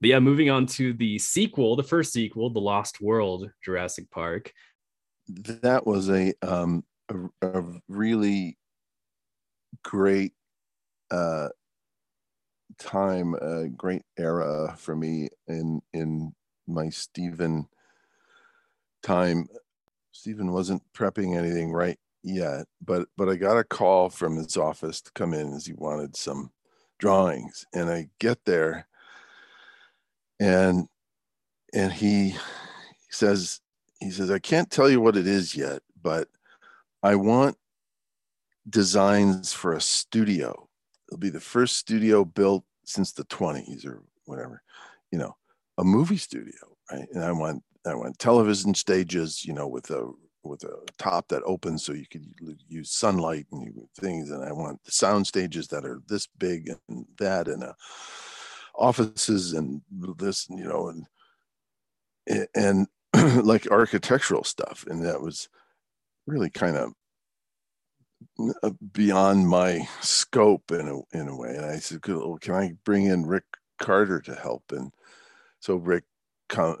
but yeah, moving on to the sequel, the first sequel, The Lost World, Jurassic Park. That was a um, a, a really great uh, time, a great era for me in in my Steven time. Steven wasn't prepping anything right yet, but but I got a call from his office to come in as he wanted some drawings, and I get there, and and he, he says he says I can't tell you what it is yet, but I want designs for a studio. It'll be the first studio built since the 20s or whatever, you know, a movie studio, right? And I want I want television stages, you know, with a with a top that opens so you could use sunlight and things. And I want the sound stages that are this big and that, and uh, offices and this, you know, and and like architectural stuff. And that was really kind of uh, beyond my scope in a in a way. And I said, well, "Can I bring in Rick Carter to help?" And so Rick,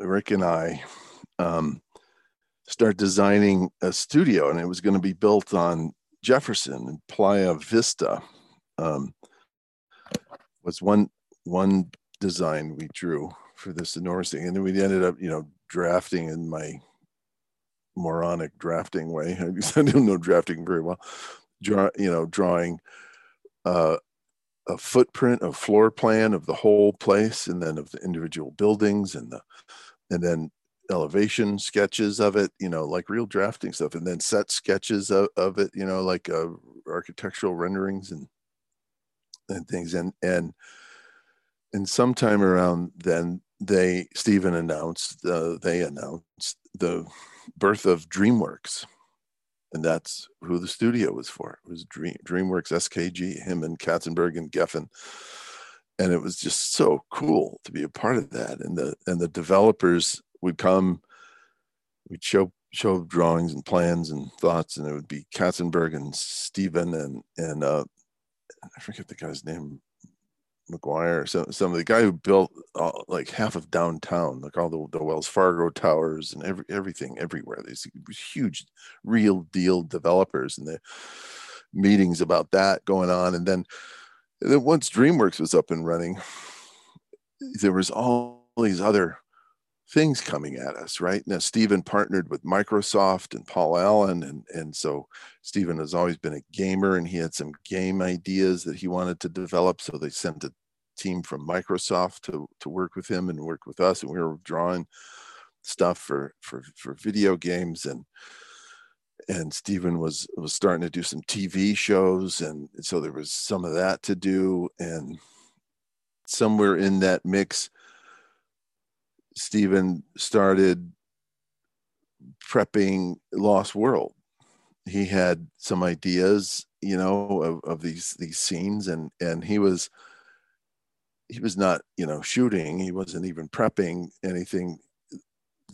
Rick and I um, start designing a studio, and it was going to be built on Jefferson and Playa Vista. Um, was one one design we drew for this enormous thing, and then we ended up, you know, drafting in my moronic drafting way. I don't know drafting very well. Draw, you know, drawing uh, a footprint, a floor plan of the whole place, and then of the individual buildings, and the and then elevation sketches of it, you know, like real drafting stuff, and then set sketches of, of it, you know, like uh, architectural renderings and and things, and and and sometime around then they Steven announced uh, they announced the birth of DreamWorks, and that's who the studio was for. It was Dream DreamWorks SKG, him and Katzenberg and Geffen, and it was just so cool to be a part of that. And the and the developers would come, we'd show show drawings and plans and thoughts, and it would be Katzenberg and Steven and and uh, I forget the guy's name, Maguire, some some of the guy who built uh, like half of downtown, like all the, the Wells Fargo towers and every everything everywhere. These huge, real deal developers and the meetings about that going on, and then and then once DreamWorks was up and running, there was all these other things coming at us, right? Now, Steven partnered with Microsoft and Paul Allen. And, and so Steven has always been a gamer and he had some game ideas that he wanted to develop. So they sent a team from Microsoft to, to work with him and work with us. And we were drawing stuff for, for, for video games. And, and Steven was, was starting to do some TV shows. And so there was some of that to do. And somewhere in that mix, Steven started prepping Lost World. He had some ideas, you know, of, of these these scenes, and and he was he was not, you know, shooting. He wasn't even prepping anything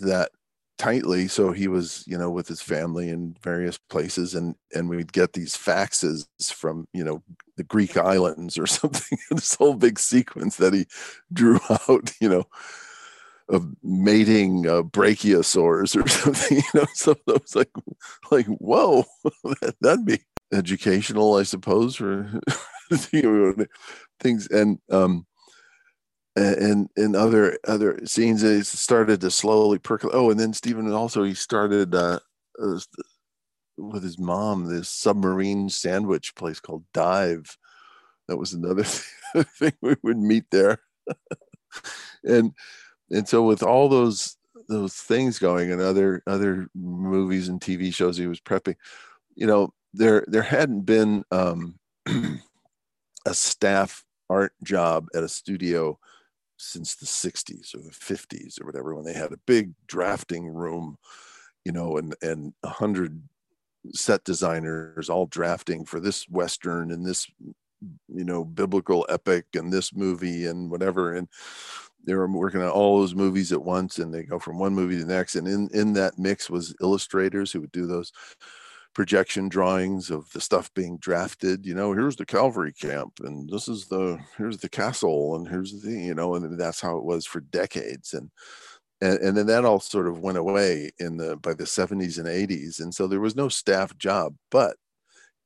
that tightly. So he was, you know, with his family in various places, and and we'd get these faxes from, you know, the Greek islands or something. this whole big sequence that he drew out, you know of mating uh, brachiosaurs or something. You know, so I was like, like, whoa, that'd be educational, I suppose, for things. And um, and in other other scenes, it started to slowly percolate. Oh, and then Steven also he started uh, with his mom this submarine sandwich place called Dive. That was another thing we would meet there, and and so with all those those things going and other other movies and TV shows he was prepping, you know, there there hadn't been um, a staff art job at a studio since the 60s or the 50s or whatever when they had a big drafting room you know and and a hundred set designers all drafting for this western and this you know biblical epic and this movie and whatever. And they were working on all those movies at once and they go from one movie to the next and in in that mix was illustrators who would do those projection drawings of the stuff being drafted you know here's the cavalry camp and this is the here's the castle and here's the you know and that's how it was for decades and and, and then that all sort of went away in the by the 70s and 80s and so there was no staff job but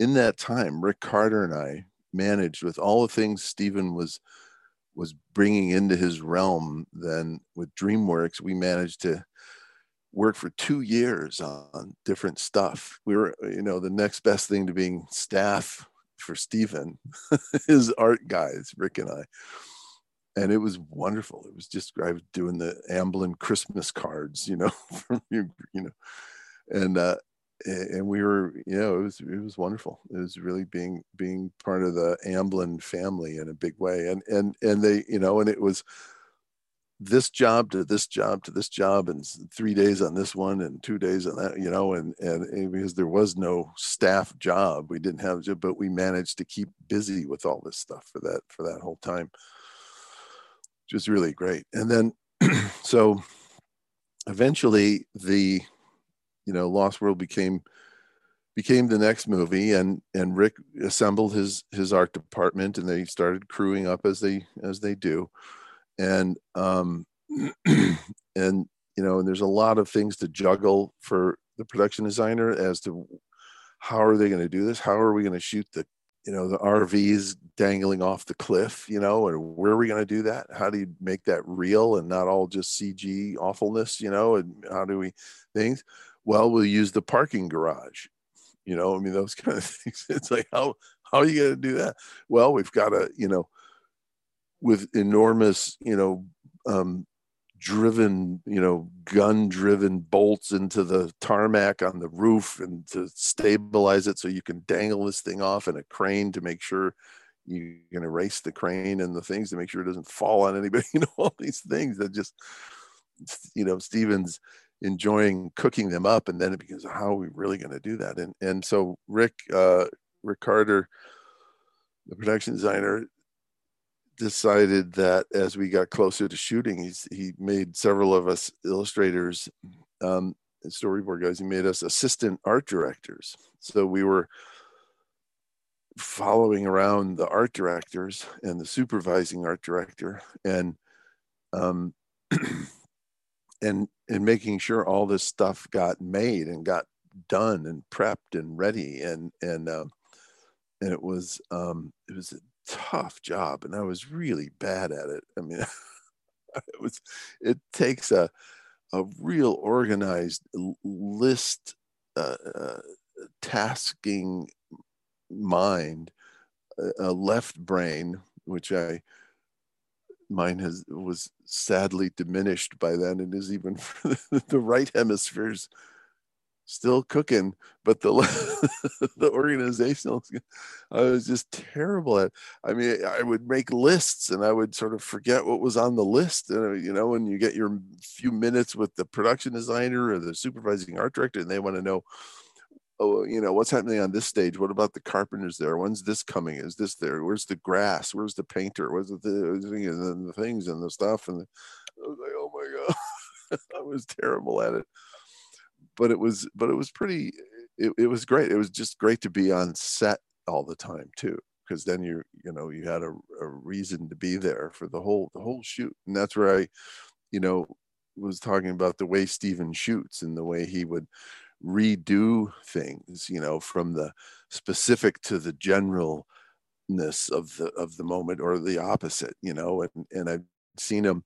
in that time rick carter and i managed with all the things steven was was bringing into his realm then with dreamworks we managed to work for two years on different stuff. We were you know the next best thing to being staff for Steven, his art guys rick and i. And it was wonderful. It was just i was doing the amblin christmas cards you know from you you know. And uh and we were you know it was it was wonderful. It was really being being part of the amblin family in a big way. And and and they you know and it was this job to this job to this job and three days on this one and two days on that you know and and because there was no staff job we didn't have but we managed to keep busy with all this stuff for that for that whole time which was really great. And then so eventually the you know, Lost World became became the next movie and and Rick assembled his his art department and they started crewing up as they as they do. And um and you know and there's a lot of things to juggle for the production designer as to how are they going to do this? How are we going to shoot the you know the RVs dangling off the cliff you know and where are we going to do that? How do you make that real and not all just CG awfulness you know and how do we things well we'll use the parking garage. You know i mean those kind of things. It's like how how are you going to do that? Well we've got to you know with enormous you know um, driven you know gun driven bolts into the tarmac on the roof and to stabilize it so you can dangle this thing off in a crane to make sure you can erase the crane and the things to make sure it doesn't fall on anybody. You know all these things that just you know stevens enjoying cooking them up and then it becomes how are we really going to do that? And and so rick uh rick carter the production designer decided that as we got closer to shooting he's he made several of us illustrators um storyboard guys. He made us assistant art directors. So we were following around the art directors and the supervising art director and um and and making sure all this stuff got made and got done and prepped and ready and and uh, and it was um, it was a tough job and I was really bad at it. I mean, it was it takes a a real organized list uh, uh, tasking mind, a left brain, which I mine has was sadly diminished by then and is even the right hemisphere's still cooking but the the organizational i was just terrible at i mean i would make lists and i would sort of forget what was on the list and you know when you get your few minutes with the production designer or the supervising art director and they want to know oh, you know, what's happening on this stage? What about the carpenters there? When's this coming? Is this there? Where's the grass? Where's the painter? Where's the, the, the things and the stuff? And I was like, oh my God, I was terrible at it. But it was, but it was pretty, it, it was great. It was just great to be on set all the time too. Because then you, you know, you had a, a reason to be there for the whole, the whole shoot. And that's where I, you know, was talking about the way Steven shoots and the way he would redo things, you know, from the specific to the generalness of the of the moment or the opposite, you know, and and I've seen him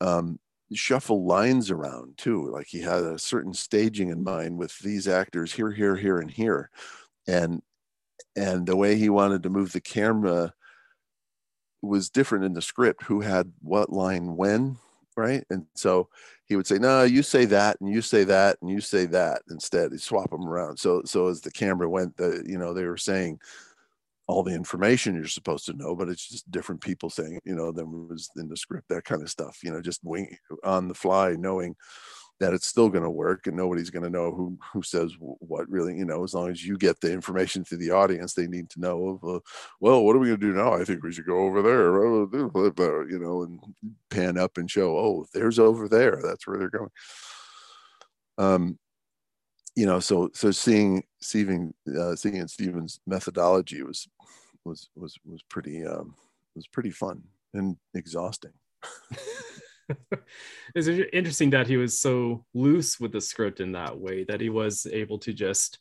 um, shuffle lines around too. Like he had a certain staging in mind with these actors here, here, here, and here, and and the way he wanted to move the camera was different in the script. Who had what line when, right? And so he would say, "No, you say that, and you say that, and you say that instead." He swap them around. So, so as the camera went, the you know they were saying all the information you're supposed to know, but it's just different people saying, you know, than was in the script, that kind of stuff. You know, just wing on the fly, knowing that it's still going to work and nobody's going to know who who says what really you know as long as you get the information to the audience they need to know of uh, well what are we going to do now? I think we should go over there. You know and pan up and show oh there's over there. That's where they're going. Um you know, so so seeing seeing uh, seeing Steven's methodology was was was was pretty um, was pretty fun and exhausting. it's interesting that he was so loose with the script in that way that he was able to just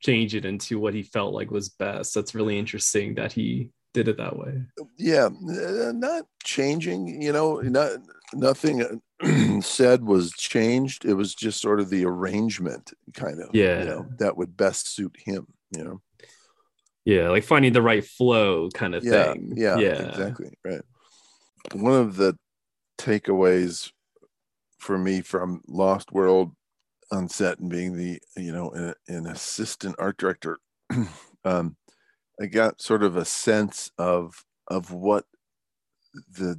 change it into what he felt like was best. That's really interesting that he did it that way. Yeah, uh, not changing, you know, not nothing said was changed. It was just sort of the arrangement kind of, yeah, you know, that would best suit him, you know. Yeah, like finding the right flow kind of yeah, thing. Yeah, yeah, exactly. Right. One of the takeaways for me from Lost World on set and being the you know an, an assistant art director um, i got sort of a sense of of what the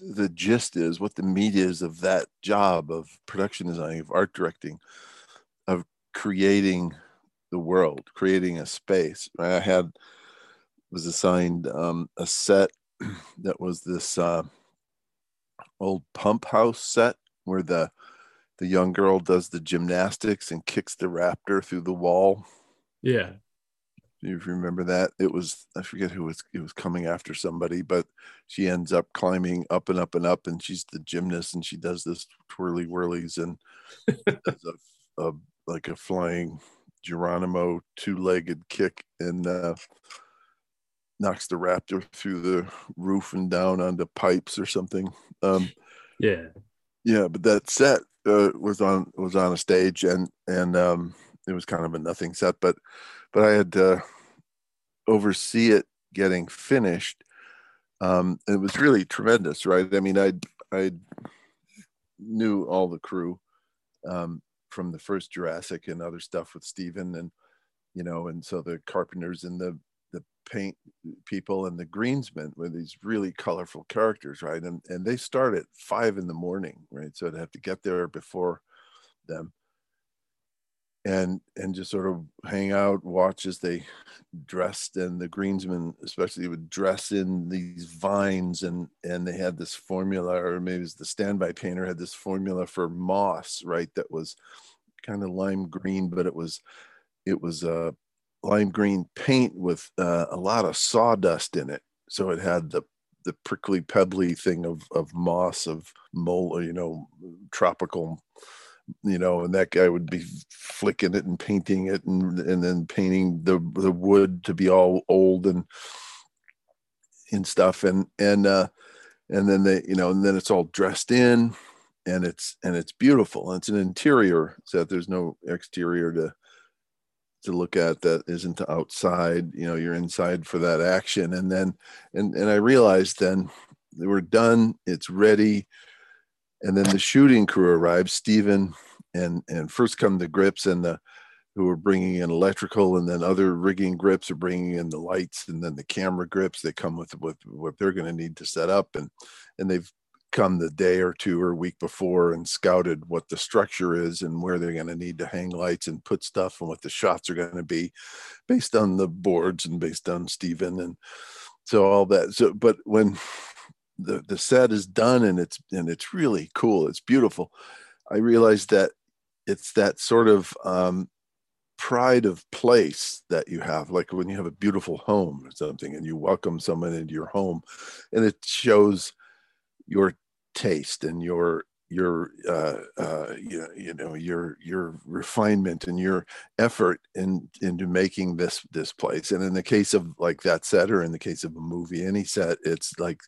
the gist is what the meat is of that job of production design of art directing of creating the world creating a space. I had was assigned um, a set that was this uh, old pump house set where the the young girl does the gymnastics and kicks the raptor through the wall. Yeah. You remember that? It was I forget who was it was coming after somebody, but she ends up climbing up and up and up, and she's the gymnast, and she does this twirly whirlies and a, a, like a flying Geronimo two-legged kick and uh, knocks the raptor through the roof and down onto pipes or something. Um, yeah, yeah, but that set uh, was on was on a stage and and um, it was kind of a nothing set, but but I had to oversee it getting finished. Um, it was really tremendous, right? I mean, I I knew all the crew um, from the first Jurassic and other stuff with Steven and you know, and so the carpenters and the the paint people and the greensmen were these really colorful characters, right? And and they start at five in the morning, right? So to have to get there before them and and just sort of hang out, watch as they dressed, and the greensmen especially would dress in these vines, and and they had this formula, or maybe it was the standby painter had this formula for moss, right? That was kind of lime green, but it was it was uh lime green paint with uh, a lot of sawdust in it. So it had the the prickly pebbly thing of of moss of mole, you know, tropical, you know, and that guy would be flicking it and painting it and and then painting the the wood to be all old and and stuff and and uh and then they you know and then it's all dressed in and it's and it's beautiful and it's an interior so there's no exterior to to look at that isn't outside you know you're inside for that action. And then and and i realized then we're done it's ready. And then the shooting crew arrives steven and and first come the grips and the who are bringing in electrical and then other rigging grips are bringing in the lights and then the camera grips they come with with what they're going to need to set up. And and they've come the day or two or week before and scouted what the structure is and where they're going to need to hang lights and put stuff and what the shots are going to be based on the boards and based on Steven and so all that. So but when the the set is done and it's and it's really cool it's beautiful I realized that it's that sort of um, pride of place that you have like when you have a beautiful home or something and you welcome someone into your home and it shows your taste and your your uh, uh, you, know, you know your your refinement and your effort in into making this this place. And in the case of like that set or in the case of a movie any set it's like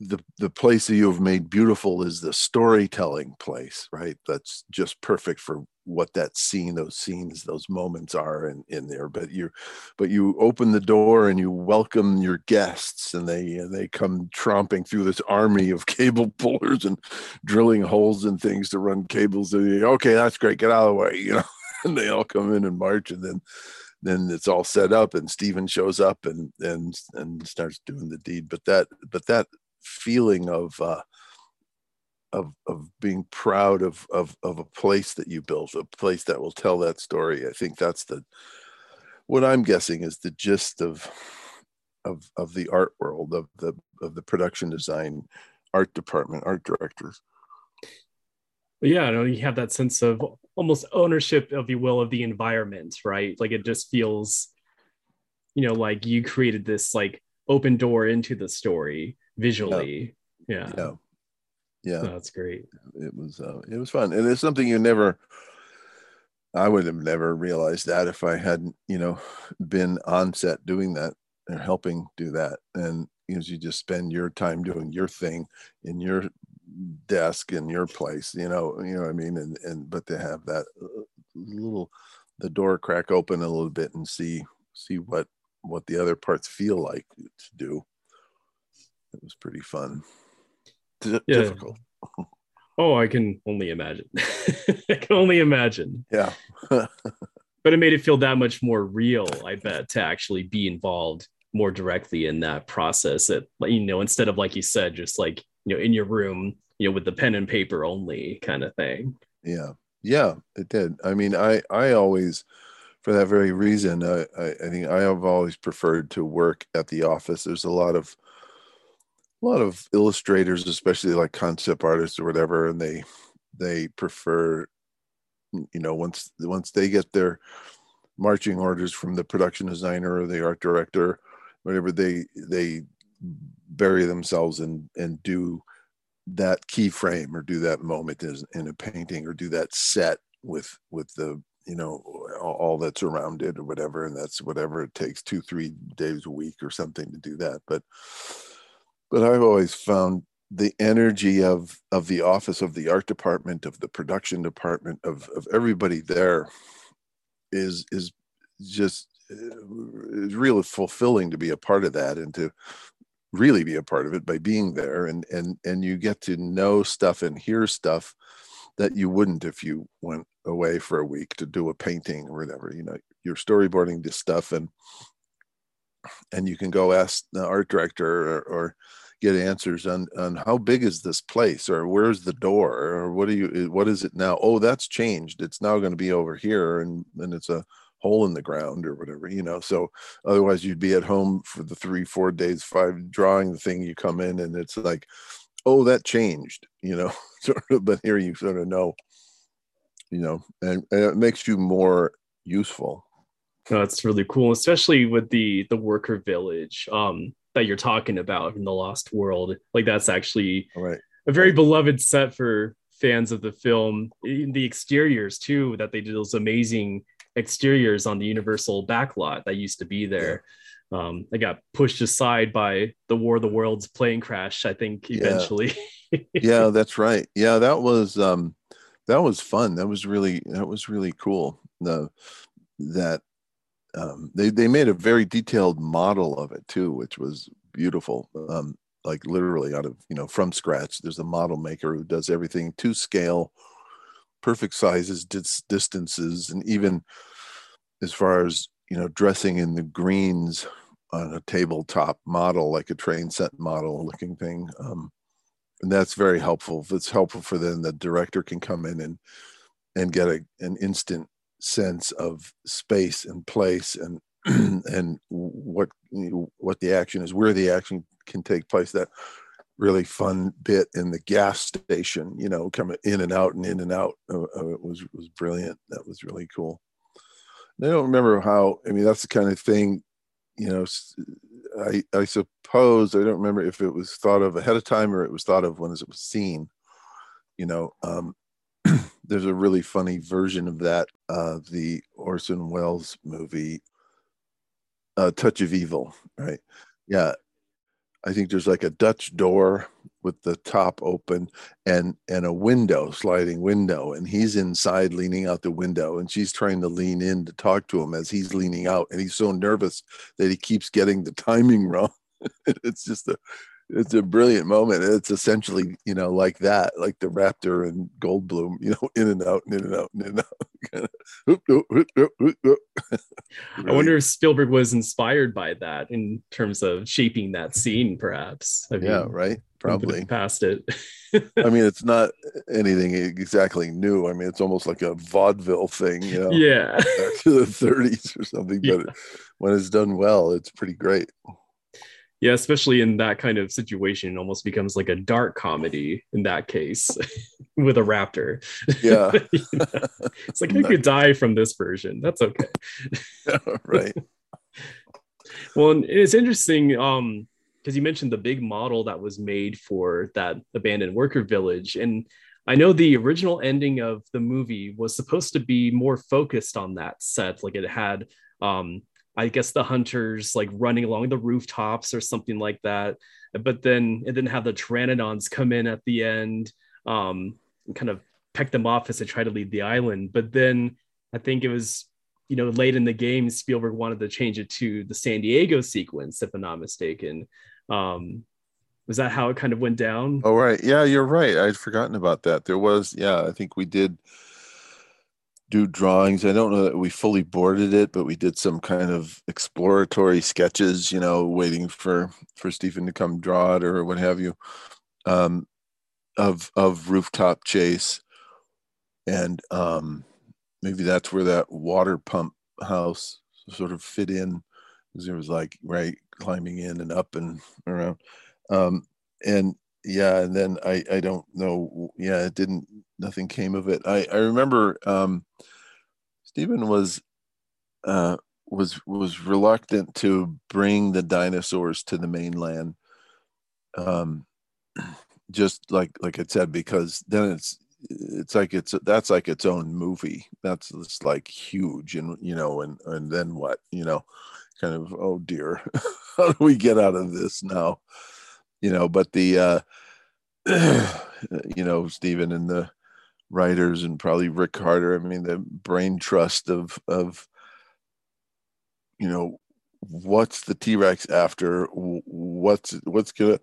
the the place that you have made beautiful is the storytelling place right? That's just perfect for what that scene those scenes those moments are in, in there but you but you open the door and you welcome your guests and they and they come tromping through this army of cable pullers and drilling holes and things to run cables and you, okay that's great get out of the way you know and they all come in and march and then then it's all set up and Steven shows up and and and starts doing the deed but that but that feeling of uh, of of being proud of of of a place that you built, a place that will tell that story. I think that's the what I'm guessing is the gist of of of the art world of the of the production design art department art directors yeah, no, you have that sense of almost ownership, if you will, of the environment, right? Like it just feels, you know, like you created this like open door into the story visually. Yeah. Yeah. Yeah. So that's great. It was uh, it was fun. And it's something you never I would have never realized that if I hadn't, you know, been on set doing that or helping do that. And you know, you just spend your time doing your thing in your desk in your place, you know, you know what I mean? And and but to have that uh, little the door crack open a little bit and see see what what the other parts feel like to do. It was pretty fun. D- Yeah. Difficult. Oh, I can only imagine. I can only imagine. Yeah. But it made it feel that much more real, I bet, to actually be involved more directly in that process. That you know, instead of like you said, just like you know, in your room, you know, with the pen and paper only kind of thing. Yeah, yeah, it did. I mean, I I always, for that very reason, I I, I think I have always preferred to work at the office. There's a lot of a lot of illustrators, especially like concept artists or whatever, and they they prefer, you know, once once they get their marching orders from the production designer or the art director, whatever they they bury themselves and and do that keyframe or do that moment in a painting or do that set with with the you know all that's around it or whatever and that's whatever it takes two three days a week or something to do that but but i've always found the energy of of the office of the art department of the production department of of everybody there is is just uh, is really fulfilling to be a part of that and to really be a part of it by being there. And and and you get to know stuff and hear stuff that you wouldn't if you went away for a week to do a painting or whatever you know you're storyboarding this stuff and and you can go ask the art director or, or get answers on on how big is this place or where's the door or what do you what is it now? Oh that's changed. It's now going to be over here and and it's a hole in the ground or whatever you know? So otherwise you'd be at home for the three four days five drawing the thing you come in and it's like oh that changed you know? Sort of but here you sort of know you know and, and it makes you more useful. That's really cool, especially with the the worker village. Um, that you're talking about in the Lost World. Like that's actually all right a very beloved set for fans of the film. In the exteriors too, that they did those amazing exteriors on the Universal backlot that used to be there. Um, they got pushed aside by the War of the Worlds plane crash. I think Yeah. eventually. yeah that's right yeah that was um that was fun that was really that was really cool the that um they they made a very detailed model of it too which was beautiful um like literally out of you know from scratch. There's a model maker who does everything to scale perfect sizes dis- distances and even as far as you know dressing in the greens on a tabletop model like a train set model looking thing um and that's very helpful. It's helpful for then the director can come in and and get a, an instant sense of space and place and and what what the action is where the action can take place that really fun bit in the gas station you know coming in and out and in and out. Uh, uh, it was was brilliant. That was really cool. And i don't remember how i mean that's the kind of thing you know I I suppose i don't remember if it was thought of ahead of time or it was thought of when it was seen you know um there's a really funny version of that uh the orson welles movie uh touch of evil right? Yeah. I think there's like a dutch door with the top open and and a window sliding window and he's inside leaning out the window and she's trying to lean in to talk to him as he's leaning out and he's so nervous that he keeps getting the timing wrong. It's just a it's a brilliant moment it's essentially you know like that like the raptor and goldblum you know in and out and in and out and in and out I wonder if Spielberg was inspired by that in terms of shaping that scene, perhaps. I mean, yeah right probably past it. I mean, it's not anything exactly new. I mean, it's almost like a vaudeville thing, you know, yeah. back to the 30s or something. Yeah. But when it's done well, it's pretty great. Yeah especially in that kind of situation it almost becomes like a dark comedy in that case with a raptor Yeah. You know? it's like i could die from this version that's okay right. well and it's interesting um because you mentioned the big model that was made for that abandoned worker village and i know the original ending of the movie was supposed to be more focused on that set like it had um i guess the hunters like running along the rooftops or something like that but then it didn't have the pteranodons come in at the end um and kind of peck them off as they try to leave the island but then i think it was you know late in the game spielberg wanted to change it to the san diego sequence if i'm not mistaken um was that how it kind of went down Oh, right. Yeah, you're right. I'd forgotten about that. There was, yeah, I think we did do drawings. I don't know that we fully boarded it, but we did some kind of exploratory sketches, you know, waiting for for Steven to come draw it or what have you, um, of of rooftop chase, and um, maybe that's where that water pump house sort of fit in, because it was like right climbing in and up and around, um, and yeah, and then I I don't know, yeah, it didn't nothing came of it. I I remember um, Steven was uh, was was reluctant to bring the dinosaurs to the mainland. Um, just like like I said, because then it's it's like it's that's like its own movie. That's just like huge, and you know, and and then what, you know, kind of oh dear, how do we get out of this now? You know, but the uh, you know Steven and the writers and probably Rick Carter. I mean, the brain trust of of you know what's the T Rex after? What's what's gonna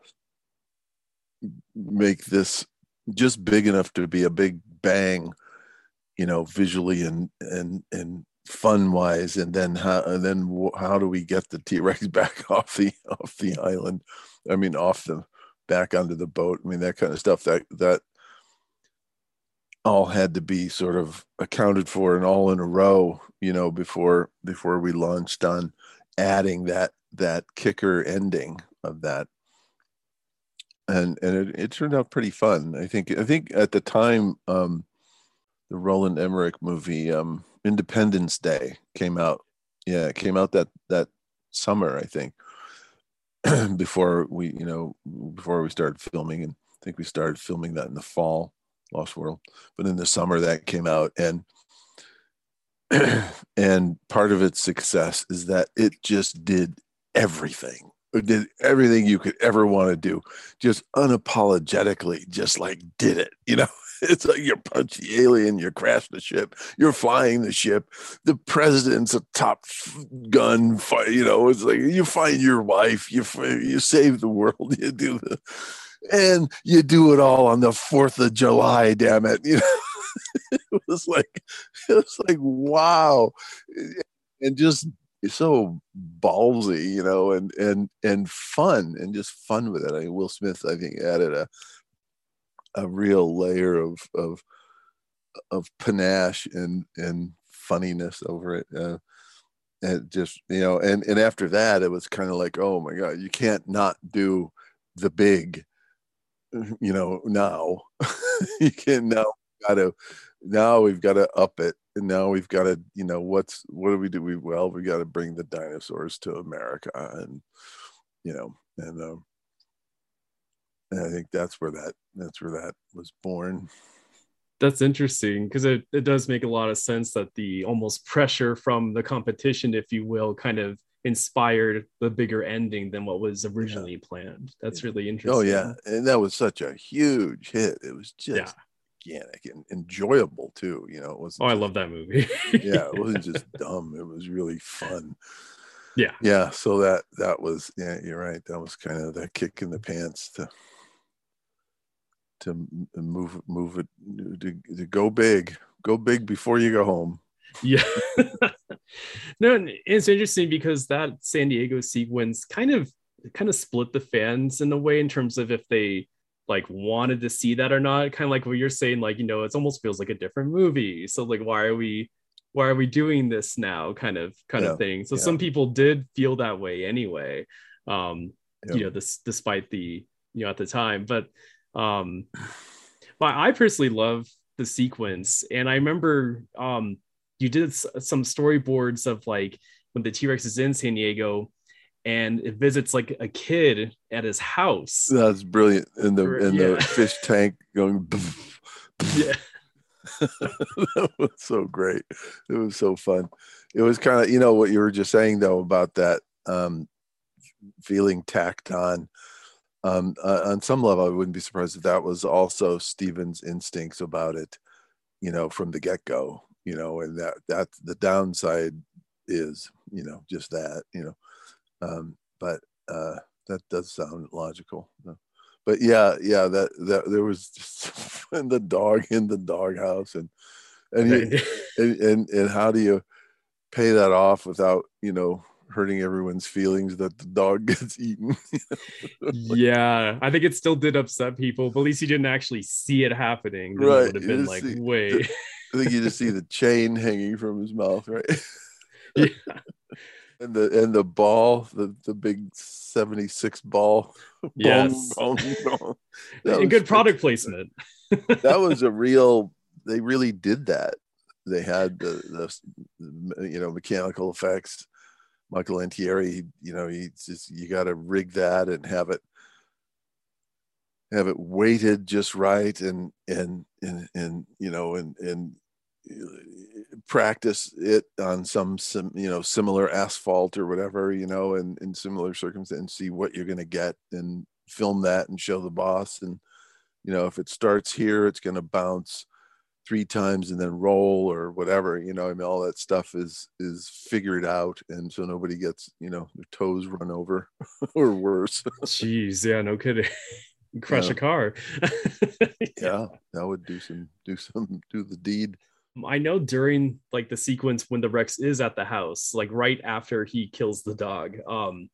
make this just big enough to be a big bang, you know, visually and and and fun wise, and then how and then how do we get the T Rex back off the off the island? I mean, off the back onto the boat. I mean, that kind of stuff. That that all had to be sort of accounted for and all in a row, you know, before before we launched on adding that that kicker ending of that. And and it, it turned out pretty fun. I think I think at the time um the Roland Emmerich movie, um Independence Day came out. Yeah, it came out that that summer, I think. before we, you know, before we started filming and I think we started filming that in the fall Lost World. But in the summer that came out and and part of its success is that it just did everything. It did everything you could ever want to do, just unapologetically, just like did it. You know, it's like you're punchy alien, you're crashing the ship, you're flying the ship. The president's a top gun. Fight. You know, it's like you find your wife, you you save the world, you do the and you do it all on the Fourth of July. Damn it! You know, it was like it was like wow, and just so ballsy, you know, and and and fun, and just fun with it. I mean, Will Smith, I think, added a a real layer of of of panache and and funniness over it. Uh, and just you know, and and after that, it was kind of like, oh my god, you can't not do the big you know now you can now gotta now we've got to up it and now we've got to you know what's what do we do we well we got to bring the dinosaurs to america and you know and um and i think that's where that that's where that was born that's interesting because it, it does make a lot of sense that the almost pressure from the competition if you will kind of inspired the bigger ending than what was originally yeah. planned. That's really interesting. Oh yeah, and that was such a huge hit. It was just yeah. organic and enjoyable too. You know, it was. Oh, I love that movie. yeah, it wasn't just dumb. It was really fun. Yeah. Yeah. So that that was yeah. You're right. That was kind of that kick in the pants to to move move it to, to go big. Go big before you go home. Yeah. no, it's interesting because that San Diego sequence kind of kind of split the fans in a way in terms of if they like wanted to see that or not. Kind of like what you're saying, like you know, it almost feels like a different movie. So like, why are we why are we doing this now? Kind of kind yeah, of thing. So yeah. some people did feel that way anyway. Um, Yeah. you know this despite the you know at the time but um but i personally love the sequence and i remember um you did some storyboards of like when the t-rex is in san diego and it visits like a kid at his house That's brilliant. In the in Yeah. the fish tank going. yeah that was so great. It was so fun. It was kind of you know what you were just saying though about that um, feeling tacked on. Um, uh, on some level, I wouldn't be surprised if that was also Steven's instincts about it. You know, from the get go. You know, and that that's the downside is you know just that. You know, um, but uh, that does sound logical. Uh, But yeah, yeah, that that there was just the dog in the doghouse and and, you, and and and how do you pay that off without you know hurting everyone's feelings that the dog gets eaten? yeah i think it still did upset people but at least you didn't actually see it happening then Right, it would have been like see- wait I think you just see the chain hanging from his mouth, right? Yeah. And the and the ball, the the big seventy six ball. Yes bong, bong. And good product placement that was a real they really did that they had the, the you know mechanical effects Michael Lantieri you know he just you got to rig that and have it have it weighted just right and and and, and you know and and uh, practice it on some some you know similar asphalt or whatever you know and in similar circumstances see what you're going to get and film that and show the boss. And you know if it starts here it's going to bounce three times and then roll or whatever you know i mean all that stuff is is figured out. And so nobody gets you know their toes run over or worse. Jeez. Yeah no kidding. Crush Yeah. a car. Yeah that would do some do some do the deed. I know during like the sequence when the Rex is at the house, like right after he kills the dog. Um,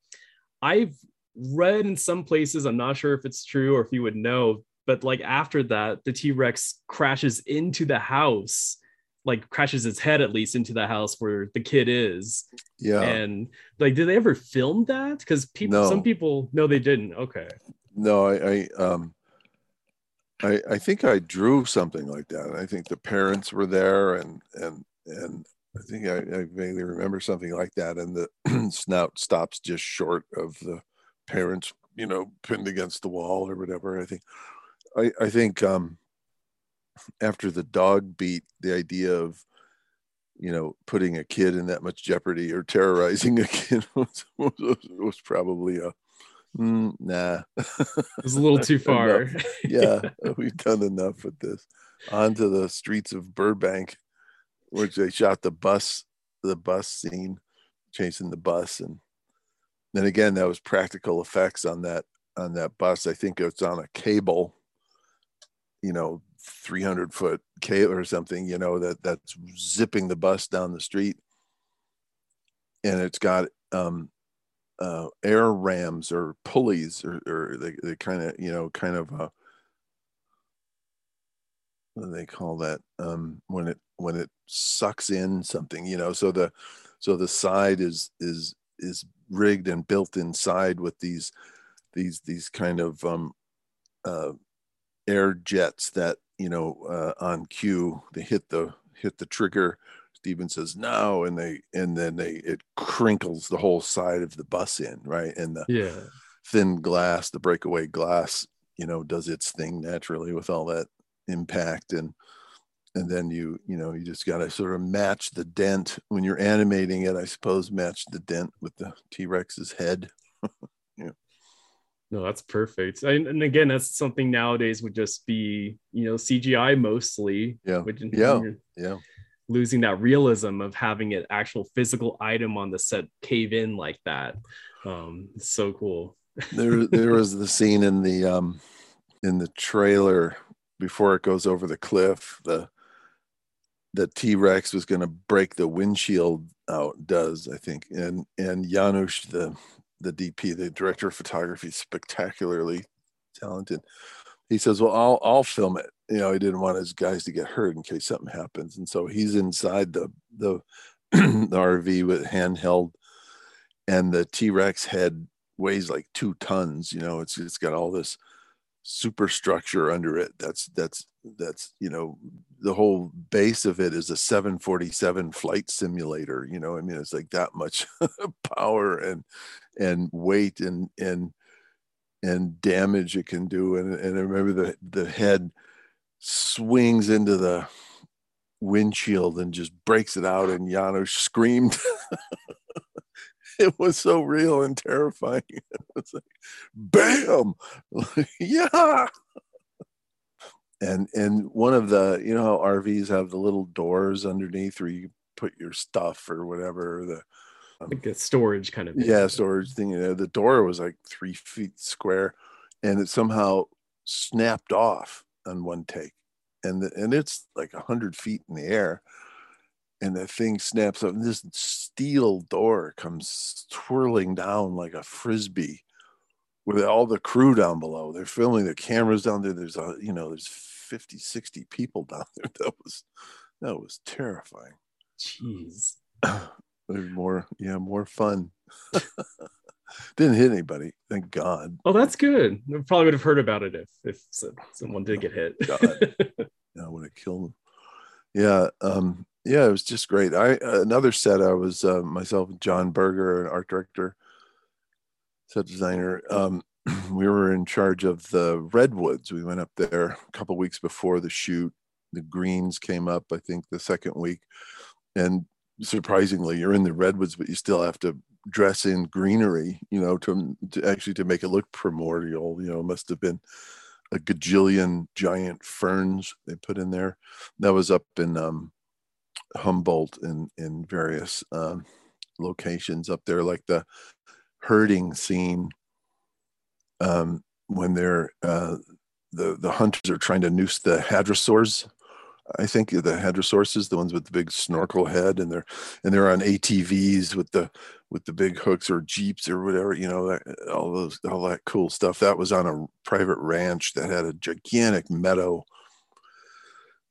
I've read in some places, I'm not sure if it's true or if you would know, but like after that, the T Rex crashes into the house, like crashes its head at least into the house where the kid is. yeah And like, did they ever film that? Because people, No. some people, no, they didn't. Okay. no i i um i i think i drew something like that i think the parents were there and and and i think i, I vaguely remember something like that and the snout stops just short of the parents you know pinned against the wall or whatever i think i i think um after the dog beat the idea of you know putting a kid in that much jeopardy or terrorizing a kid was was, was probably a mm, nah It was a little too far. Yeah, we've done enough with this. Onto the streets of Burbank, which they shot the bus, the bus scene, chasing the bus, and then again that was practical effects on that on that bus. I think it's on a cable, you know, 300 foot cable or something, you know, that that's zipping the bus down the street, and it's got um, uh, air rams or pulleys or, or they, they kind of you know kind of uh, what do they call that? Um, when it when it sucks in something you know so the so the side is is is rigged and built inside with these these these kind of um, uh, air jets that you know uh, on cue they hit the hit the trigger Steven says no, and they and then they it crinkles the whole side of the bus in, right? And the yeah. thin glass, the breakaway glass, you know, does its thing naturally with all that impact and and then you you know you just got to sort of match the dent when you're animating it i suppose match the dent with the t-rex's head No, that's perfect. And, and again, that's something nowadays would just be, you know, CGI mostly. Yeah. Which, Yeah. yeah Losing that realism of having an actual physical item on the set cave in like that. Um, it's so cool. there there was the scene in the um in the trailer before it goes over the cliff the the t-rex was going to break the windshield out does i think and and janusz the the dp the director of photography spectacularly talented he says well i'll i'll film it you know he didn't want his guys to get hurt in case something happens and so he's inside the the the rv with handheld and the t-rex head weighs like two tons. You know, it's it's got all this superstructure under it. That's that's that's you know the whole base of it is a 747 flight simulator. You know, I mean, it's like that much power and and weight and and and damage it can do. And and I remember the the head swings into the windshield and just breaks it out and Janusz screamed it was so real and terrifying. It was like, bam, yeah. And and one of the, you know how RVs have the little doors underneath where you put your stuff or whatever. The um, like a storage kind of thing. yeah storage thing. You know, the door was like three feet square, and it somehow snapped off on one take, and the, and it's like a hundred feet in the air and the thing snaps up and this steel door comes twirling down like a frisbee with all the crew down below they're filming the cameras down there there's a you know there's 50 60 people down there. That was that was terrifying. Jeez. There's more yeah more fun. Didn't hit anybody thank god. Oh that's good. I probably would have heard about it if if someone did get hit. God. yeah i would have killed them yeah um yeah, it was just great. I uh, another set. I was uh, myself, John Berger, an art director, set designer. Um, we were in charge of the redwoods. We went up there a couple weeks before the shoot. The greens came up, I think, the second week, and surprisingly, you're in the redwoods, but you still have to dress in greenery, you know, to, to actually to make it look primordial. You know, must have been a gajillion giant ferns they put in there. That was up in um, Humboldt in in various um, locations up there, like the herding scene um, when they're uh, the the hunters are trying to noose the hadrosaurs. I think the hadrosaurs, the ones with the big snorkel head, and they're and they're on ATVs with the with the big hooks or jeeps or whatever, you know, that, all those all that cool stuff. That was on a private ranch that had a gigantic meadow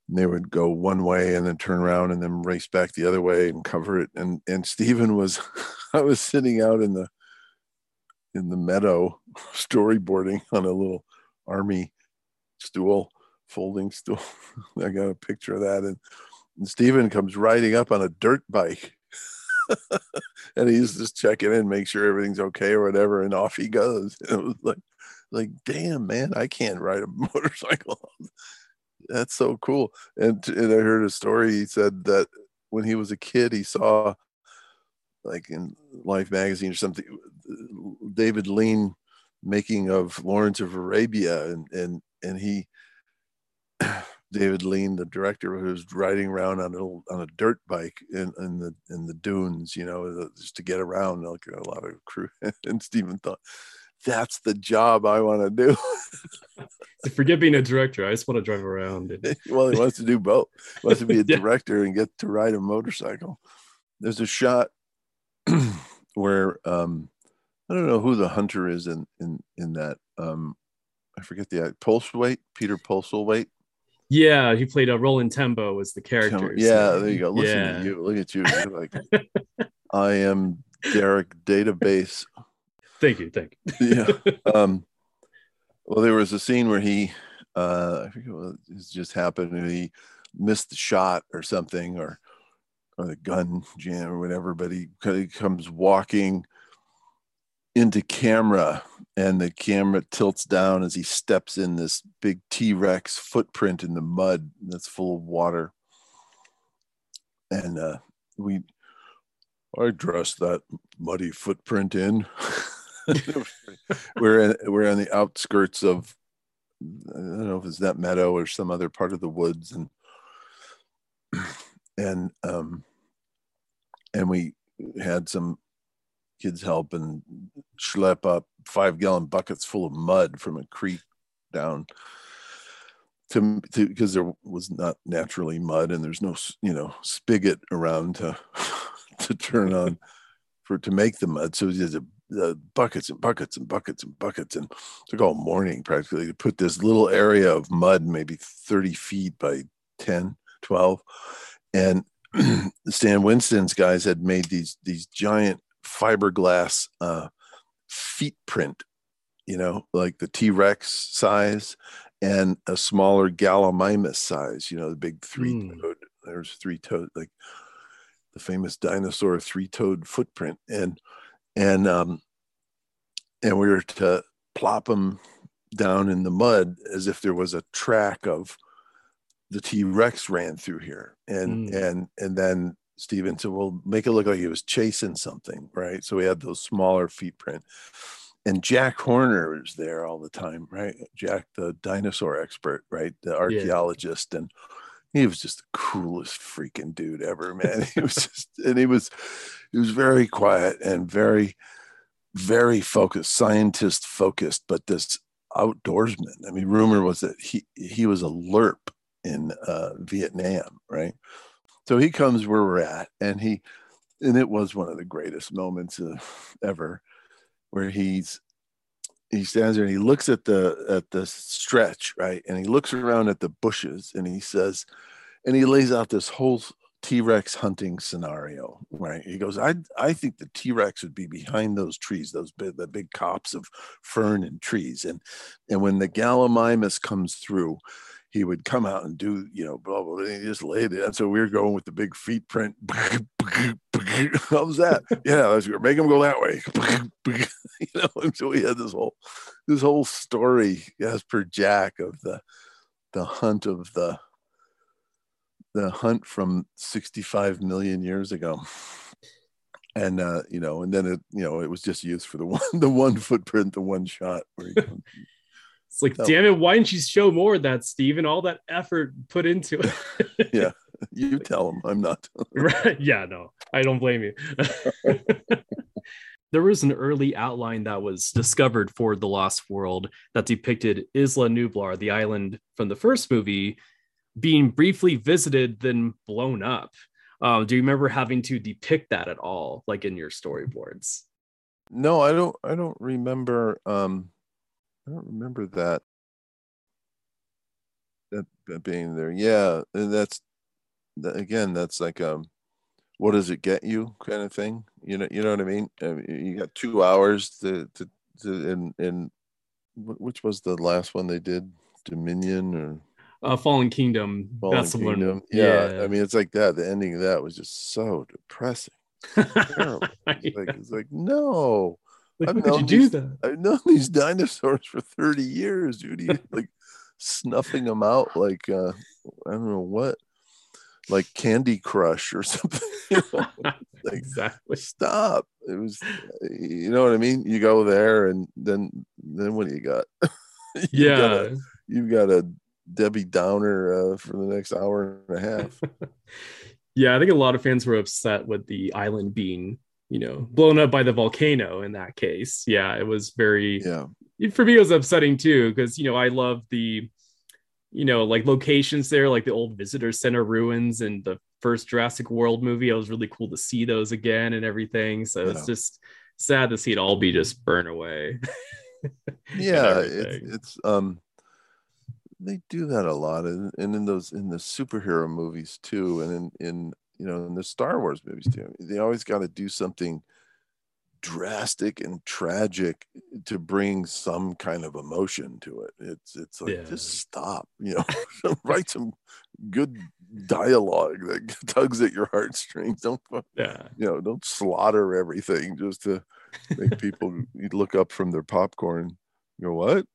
and they would go one way and then turn around and then race back the other way and cover it. And and Steven was, I was sitting out in the in the meadow storyboarding on a little army stool, folding stool. I got a picture of that, and, and Steven comes riding up on a dirt bike. and he's just checking in, make sure everything's okay or whatever, and off he goes. And it was like, like, damn, man, I can't ride a motorcycle that's so cool. And, and I heard a story. He said that when he was a kid, he saw like in Life magazine or something, David Lean making of Lawrence of Arabia, and and and he, David Lean, the director, was riding around on a on a dirt bike in, in the in the dunes, you know, just to get around, like a lot of crew. and Steven thought, that's the job I want to do. Forget being a director. I just want to drive around. And... well, he wants to do both. He wants to be a director and get to ride a motorcycle. There's a shot where um, I don't know who the hunter is in in in that. Um, I forget the Postlethwaite, Peter Postlethwaite. Yeah, he played a Roland Tembo as the character. Yeah, there you go. Listen yeah. to you. Look at you. You're like, I am Derrick Database Thank you. Thank you. yeah. Um, well, there was a scene where he, uh, I forget what it just happened. And he missed the shot or something, or or the gun jam or whatever. But he, he comes walking into camera, and the camera tilts down as he steps in this big T Rex footprint in the mud that's full of water. And uh, we, I dressed that muddy footprint in. we're in, we're on the outskirts of I don't know if it's that meadow or some other part of the woods and and um and we had some kids help and schlep up five gallon buckets full of mud from a creek down to because there was not naturally mud and there's no you know spigot around to to turn on for to make the mud. So it was a the buckets and buckets and buckets and buckets and took all morning practically to put this little area of mud maybe 30 feet by 10 12 and stan winston's guys had made these these giant fiberglass uh, feet print, you know, like the T Rex size and a smaller Gallimimus size, you know, the big three toed. Mm. There's three toed, like the famous dinosaur three toed footprint. And, and, um, and we were to plop them down in the mud as if there was a track of the T Rex ran through here. And, mm. and, and then Steven said, well, make it look like he was chasing something, right? So we had those smaller feet print. And Jack Horner was there all the time, right? Jack, the dinosaur expert, right? The archaeologist. Yeah. And he was just the coolest freaking dude ever, man. he was just, and he was, he was very quiet and very, very focused, scientist focused, but this outdoorsman. I mean, rumor was that he, he was a LRRP in uh, Vietnam, right? So he comes where we're at, and he, and it was one of the greatest moments uh, ever, where he's he stands there and he looks at the at the stretch, right, and he looks around at the bushes, and he says, and he lays out this whole T-Rex hunting scenario, right? He goes, I I think the T-Rex would be behind those trees, those big, the big copse of fern and trees, and and when the Gallimimus comes through, he would come out and do, you know, blah, blah, blah. he just laid it. And so we were going with the big feet print. How was that? yeah, let's make him go that way. you know, and so we had this whole, this whole story as per Jack of the, the hunt of the, the hunt from 65 million years ago and uh, you know, and then it, you know, it was just used for the one, the one footprint, the one shot. It's like, damn it, why didn't you show more of that, Steve? And all that effort put into it. yeah, you tell him I'm not. right? Yeah, no, I don't blame you. there was an early outline that was discovered for The Lost World that depicted Isla Nublar, the island from the first movie, being briefly visited, then blown up. Um, do you remember having to depict that at all, like in your storyboards? No, I don't. I don't remember. Um, I don't remember that that, that being there. Yeah, and that's that, again. That's like um, what does it get you kind of thing. You know, you know what I mean. I mean you got two hours to to to in in which was the last one they did Dominion or uh, Fallen Kingdom. Fallen That's Kingdom. the one. Yeah. yeah, I mean it's like that. The ending of that was just so depressing. it's, like, it's like no like, I've known you these, do that? I've known these dinosaurs for 30 years, dude. like snuffing them out like uh I don't know what, like Candy Crush or something. You know? like, exactly. Stop. It was, you know what I mean. You go there, and then then what do you got? you yeah, got a, you've got a Debbie Downer uh, for the next hour and a half. yeah, I think a lot of fans were upset with the island being you know blown up by the volcano in that case. Yeah it was very yeah. for me it was upsetting too because you know i love the you know like locations there like the old visitor center ruins and the first jurassic world movie. It was really cool to see those again and everything. So yeah. it's just sad to see it all be just burned away. yeah it's, it's um they do that a lot and, and in those in the superhero movies too and in in you know, in the Star Wars movies too. They always got to do something drastic and tragic to bring some kind of emotion to it. It's it's like yeah. just stop, you know, write some good dialogue that tugs at your heartstrings. Don't yeah, you know, don't slaughter everything just to make people look up from their popcorn. You know what?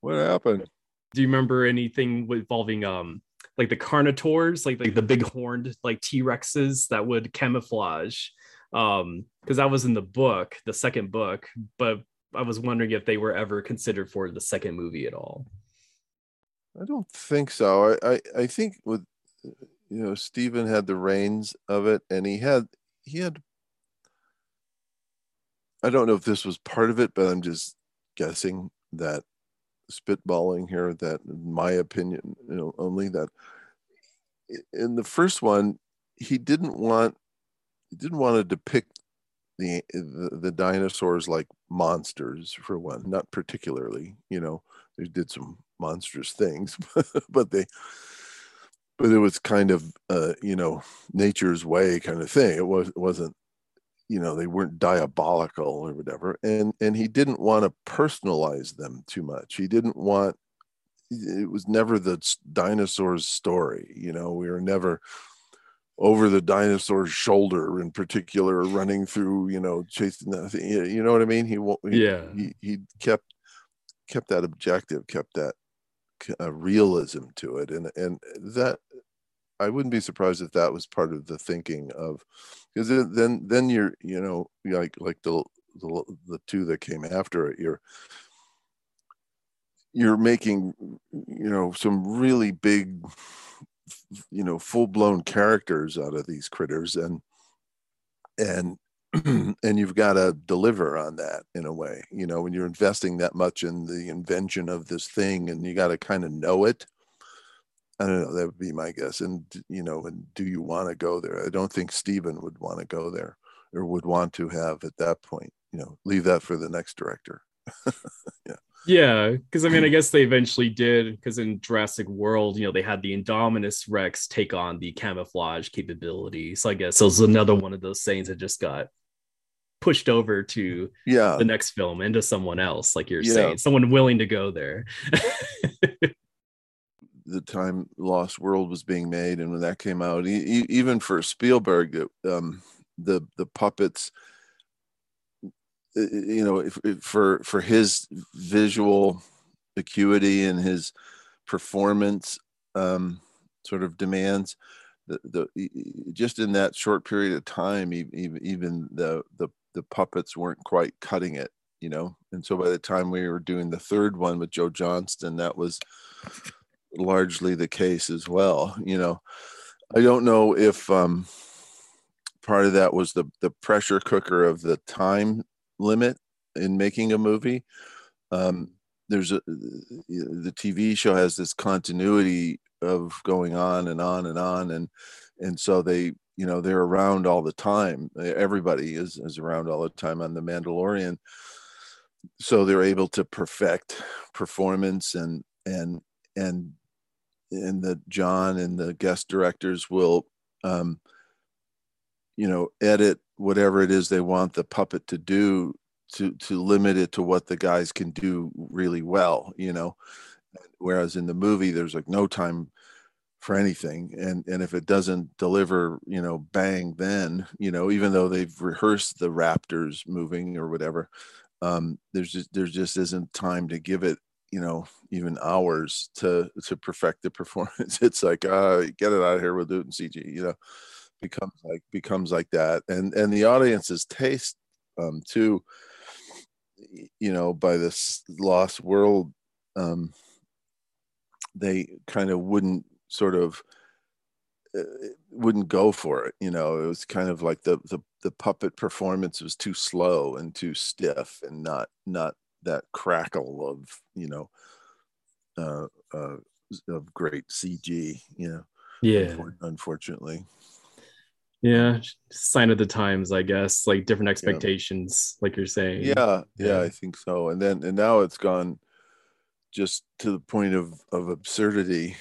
what happened? Do you remember anything involving um like the carnivores, like like the big horned like T Rexes that would camouflage. Um, because that was in the book, the second book, but I was wondering if they were ever considered for the second movie at all. I don't think so. I, I, I think with you know Steven had the reins of it, and he had he had. I don't know if this was part of it, but I'm just guessing that spitballing here that in my opinion you know only that in the first one he didn't want he didn't want to depict the, the, the dinosaurs like monsters for one not particularly you know they did some monstrous things but they but it was kind of uh you know nature's way kind of thing. It was it wasn't you know they weren't diabolical or whatever and and he didn't want to personalize them too much. He didn't want it was never the dinosaur's story you know we were never over the dinosaur's shoulder in particular running through you know chasing that thing you know what i mean? He won't yeah. he, he kept kept that objective kept that uh, realism to it and and that i wouldn't be surprised if that was part of the thinking of because then then you're you know like like the, the the two that came after it you're you're making you know some really big you know full-blown characters out of these critters and and and you've got to deliver on that in a way you know when you're investing that much in the invention of this thing and you got to kind of know it i don't know that would be my guess and you know and do you want to go there i don't think Steven would want to go there or would want to have at that point you know leave that for the next director yeah yeah, because I mean, I guess they eventually did. Because in Jurassic World, you know, they had the Indominus Rex take on the camouflage capability. So I guess it was another one of those things that just got pushed over to yeah the next film into someone else, like you're yeah. saying, someone willing to go there. the time Lost World was being made, and when that came out, e- even for Spielberg, um, the the puppets you know if, if for for his visual acuity and his performance um, sort of demands the, the just in that short period of time even even the the the puppets weren't quite cutting it you know? And so by the time we were doing the third one with joe johnston that was largely the case as well you know i don't know if um part of that was the the pressure cooker of the time limit in making a movie. Um, there's a the TV show has this continuity of going on and on and on, and and so they you know they're around all the time. Everybody is is around all the time on the Mandalorian, so they're able to perfect performance and and and and the John and the guest directors will um, you know edit whatever it is they want the puppet to do to to limit it to what the guys can do really well you know? Whereas in the movie there's like no time for anything. And and if it doesn't deliver you know bang then you know even though they've rehearsed the raptors moving or whatever um there's just there just isn't time to give it you know even hours to to perfect the performance. It's like uh get it out of here we'll do it in cg you know becomes like becomes like that. And and the audience's taste um too you know by this lost world um they kind of wouldn't sort of uh, wouldn't go for it you know? It was kind of like the, the the puppet performance was too slow and too stiff and not not that crackle of you know uh, uh of great cg you know yeah. unfortunately. Yeah sign of the times i guess like different expectations yeah. like you're saying. Yeah, yeah, yeah. I think so. And then and now it's gone just to the point of of absurdity.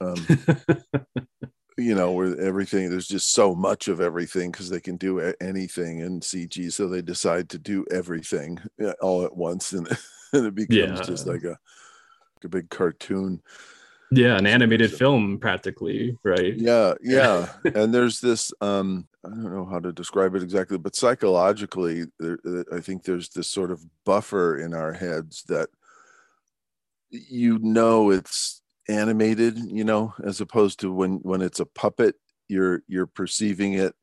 Um you know where everything there's just so much of everything because they can do anything in cg so they decide to do everything all at once and, and it becomes yeah. just like a, a big cartoon yeah an animated film practically right yeah yeah and there's this um i don't know how to describe it exactly but psychologically there, i think there's this sort of buffer in our heads that you know it's animated you know as opposed to when when it's a puppet you're you're perceiving it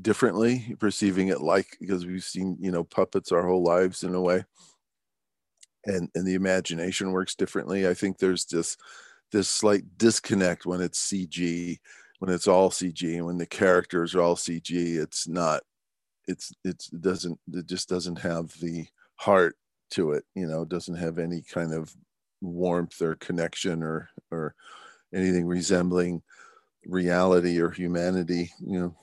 differently you're perceiving it like because we've seen you know puppets our whole lives in a way and and the imagination works differently i think there's this this slight disconnect when it's CG, when it's all CG, and when the characters are all CG. It's not. It's it's it doesn't it just doesn't have the heart to it. You know, doesn't have any kind of warmth or connection or or anything resembling reality or humanity. You know.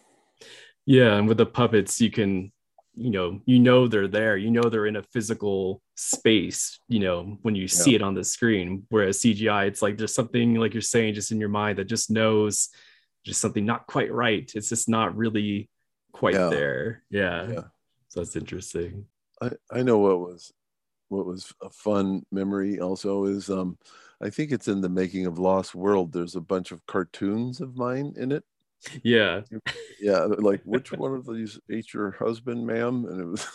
Yeah, and with the puppets, you can you know you know they're there you know they're in a physical space you know when you yeah. see it on the screen whereas cgi it's like there's something like you're saying just in your mind that just knows just something not quite right it's just not really quite Yeah. there. Yeah. Yeah. So that's interesting. I, I know what was what was a fun memory also is um I think it's in the making of Lost World. There's a bunch of cartoons of mine in it. Yeah. Yeah, like which one of these ate your husband, ma'am? And it was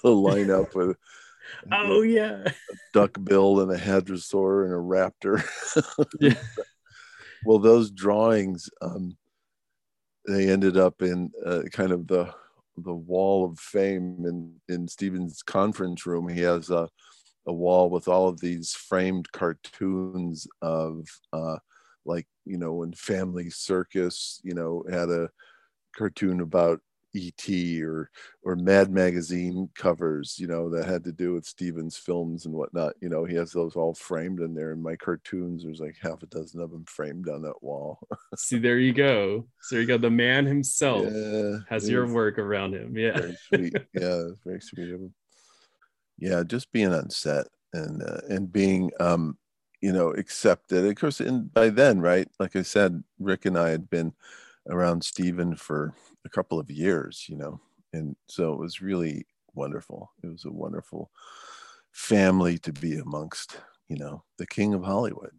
a line up with Oh yeah. duck bill and a hadrosaur and a raptor. Yeah. well, those drawings, um, they ended up in uh, kind of the the wall of fame in in Steven's conference room. He has a a wall with all of these framed cartoons of uh, like you know when Family Circus, you know, had a cartoon about ET or or Mad Magazine covers, you know, that had to do with Steven's films and whatnot. You know, he has those all framed in there. In my cartoons, there's like half a dozen of them framed on that wall. See, there you go. So there you go. The man himself yeah, has your work around him. Yeah. Very sweet. yeah, very sweet of him. Yeah, just being on set and uh, and being um, you know accepted. Of course, and by then, right? Like I said, Rick and I had been around Steven for a couple of years, you know, and so it was really wonderful. It was a wonderful family to be amongst, you know, the king of Hollywood.